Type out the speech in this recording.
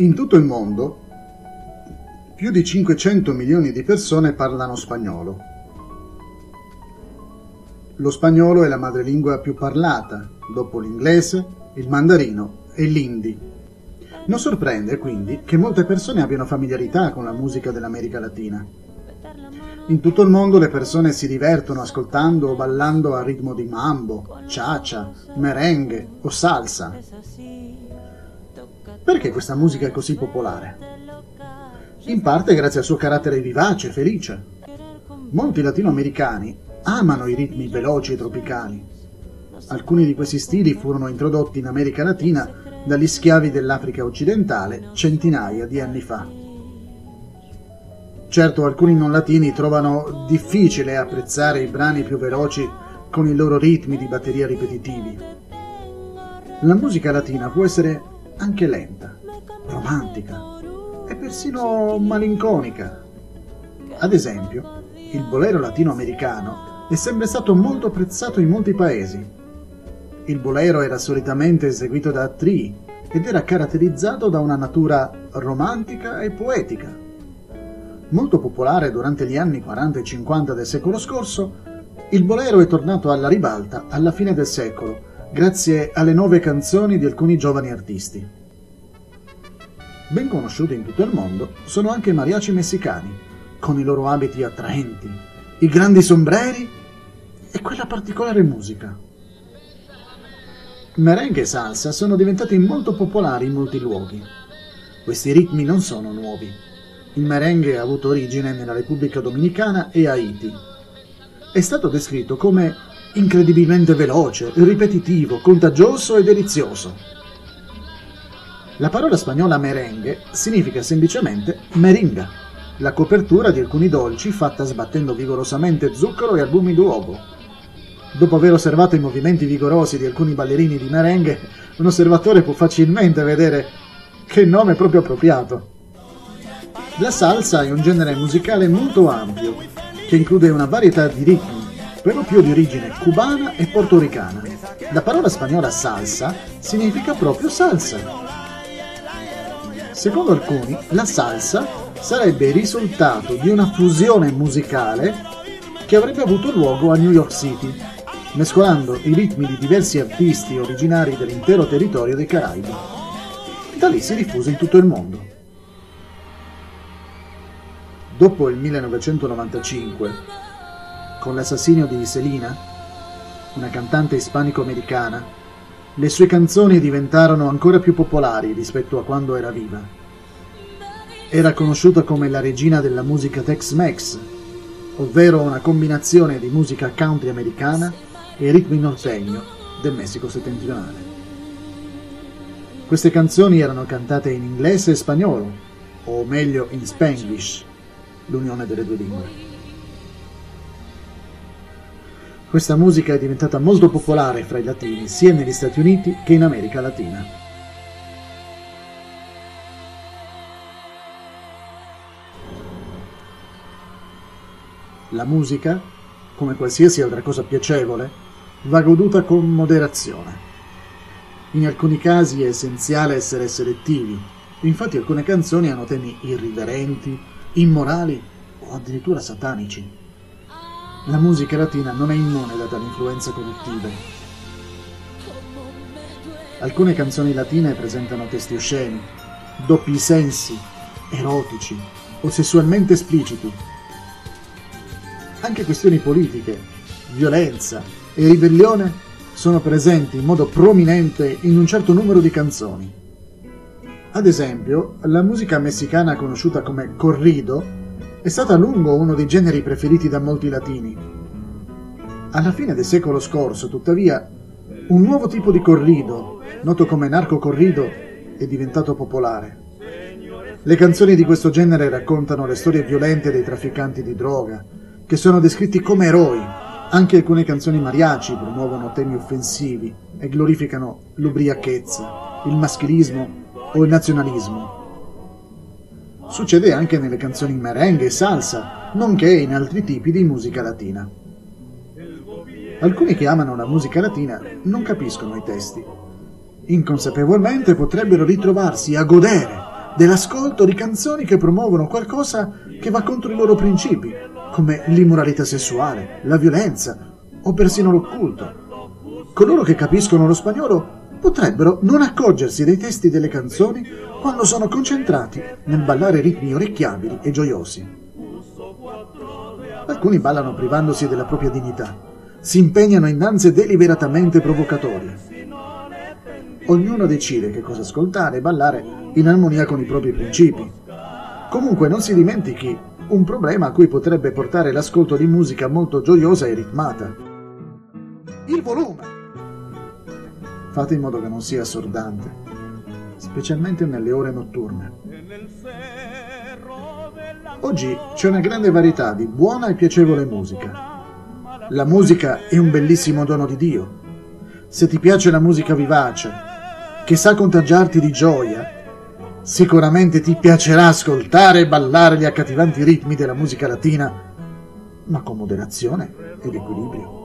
In tutto il mondo, più di 500 milioni di persone parlano spagnolo. Lo spagnolo è la madrelingua più parlata, dopo l'inglese, il mandarino e l'indi. Non sorprende quindi che molte persone abbiano familiarità con la musica dell'America Latina. In tutto il mondo le persone si divertono ascoltando o ballando a ritmo di mambo, cha-cha, merengue o salsa. Perché questa musica è così popolare? In parte grazie al suo carattere vivace e felice. Molti latinoamericani amano i ritmi veloci e tropicali. Alcuni di questi stili furono introdotti in America Latina dagli schiavi dell'Africa occidentale centinaia di anni fa. Certo, alcuni non latini trovano difficile apprezzare i brani più veloci con i loro ritmi di batteria ripetitivi. La musica latina può essere anche lenta, romantica e persino malinconica. Ad esempio, il bolero latinoamericano è sempre stato molto apprezzato in molti paesi. Il bolero era solitamente eseguito da tri ed era caratterizzato da una natura romantica e poetica. Molto popolare durante gli anni 40 e 50 del secolo scorso, il bolero è tornato alla ribalta alla fine del secolo grazie alle nuove canzoni di alcuni giovani artisti. Ben conosciuti in tutto il mondo sono anche i mariachi messicani, con i loro abiti attraenti, i grandi sombreri e quella particolare musica. Merengue e salsa sono diventati molto popolari in molti luoghi. Questi ritmi non sono nuovi. Il merengue ha avuto origine nella Repubblica Dominicana e Haiti. È stato descritto come incredibilmente veloce, ripetitivo, contagioso e delizioso. La parola spagnola merengue significa semplicemente meringa, la copertura di alcuni dolci fatta sbattendo vigorosamente zucchero e albumi d'uovo. Dopo aver osservato i movimenti vigorosi di alcuni ballerini di merengue, un osservatore può facilmente vedere che nome proprio appropriato. La salsa è un genere musicale molto ampio, che include una varietà di ritmi, per lo più di origine cubana e portoricana. La parola spagnola salsa significa proprio salsa. Secondo alcuni, la salsa sarebbe il risultato di una fusione musicale che avrebbe avuto luogo a New York City, mescolando i ritmi di diversi artisti originari dell'intero territorio dei Caraibi. Da lì si diffuse in tutto il mondo. Dopo il 1995, con l'assassinio di Selina, una cantante ispanico-americana, le sue canzoni diventarono ancora più popolari rispetto a quando era viva. Era conosciuta come la regina della musica Tex-Mex, ovvero una combinazione di musica country americana e ritmi nortegno del Messico settentrionale. Queste canzoni erano cantate in inglese e spagnolo, o meglio in Spanglish, l'unione delle due lingue. Questa musica è diventata molto popolare fra i latini sia negli Stati Uniti che in America Latina. La musica, come qualsiasi altra cosa piacevole, va goduta con moderazione. In alcuni casi è essenziale essere selettivi, infatti alcune canzoni hanno temi irriverenti, immorali o addirittura satanici. La musica latina non è immune da tali influenze corruttive. Alcune canzoni latine presentano testi osceni, doppi sensi, erotici o sessualmente espliciti. Anche questioni politiche, violenza e ribellione sono presenti in modo prominente in un certo numero di canzoni. Ad esempio, la musica messicana conosciuta come corrido è stato a lungo uno dei generi preferiti da molti latini. Alla fine del secolo scorso, tuttavia, un nuovo tipo di corrido, noto come narcocorrido, è diventato popolare. Le canzoni di questo genere raccontano le storie violente dei trafficanti di droga, che sono descritti come eroi. Anche alcune canzoni mariachi promuovono temi offensivi e glorificano l'ubriachezza, il maschilismo o il nazionalismo. Succede anche nelle canzoni merengue e salsa, nonché in altri tipi di musica latina. Alcuni che amano la musica latina non capiscono i testi. Inconsapevolmente potrebbero ritrovarsi a godere dell'ascolto di canzoni che promuovono qualcosa che va contro i loro principi, come l'immoralità sessuale, la violenza o persino l'occulto. Coloro che capiscono lo spagnolo potrebbero non accorgersi dei testi delle canzoni quando sono concentrati nel ballare ritmi orecchiabili e gioiosi. Alcuni ballano privandosi della propria dignità, si impegnano in danze deliberatamente provocatorie. Ognuno decide che cosa ascoltare e ballare in armonia con i propri principi. Comunque non si dimentichi un problema a cui potrebbe portare l'ascolto di musica molto gioiosa e ritmata. Il volume! Fate in modo che non sia assordante, specialmente nelle ore notturne. Oggi c'è una grande varietà di buona e piacevole musica. La musica è un bellissimo dono di Dio. Se ti piace la musica vivace, che sa contagiarti di gioia, sicuramente ti piacerà ascoltare e ballare gli accattivanti ritmi della musica latina, ma con moderazione ed equilibrio.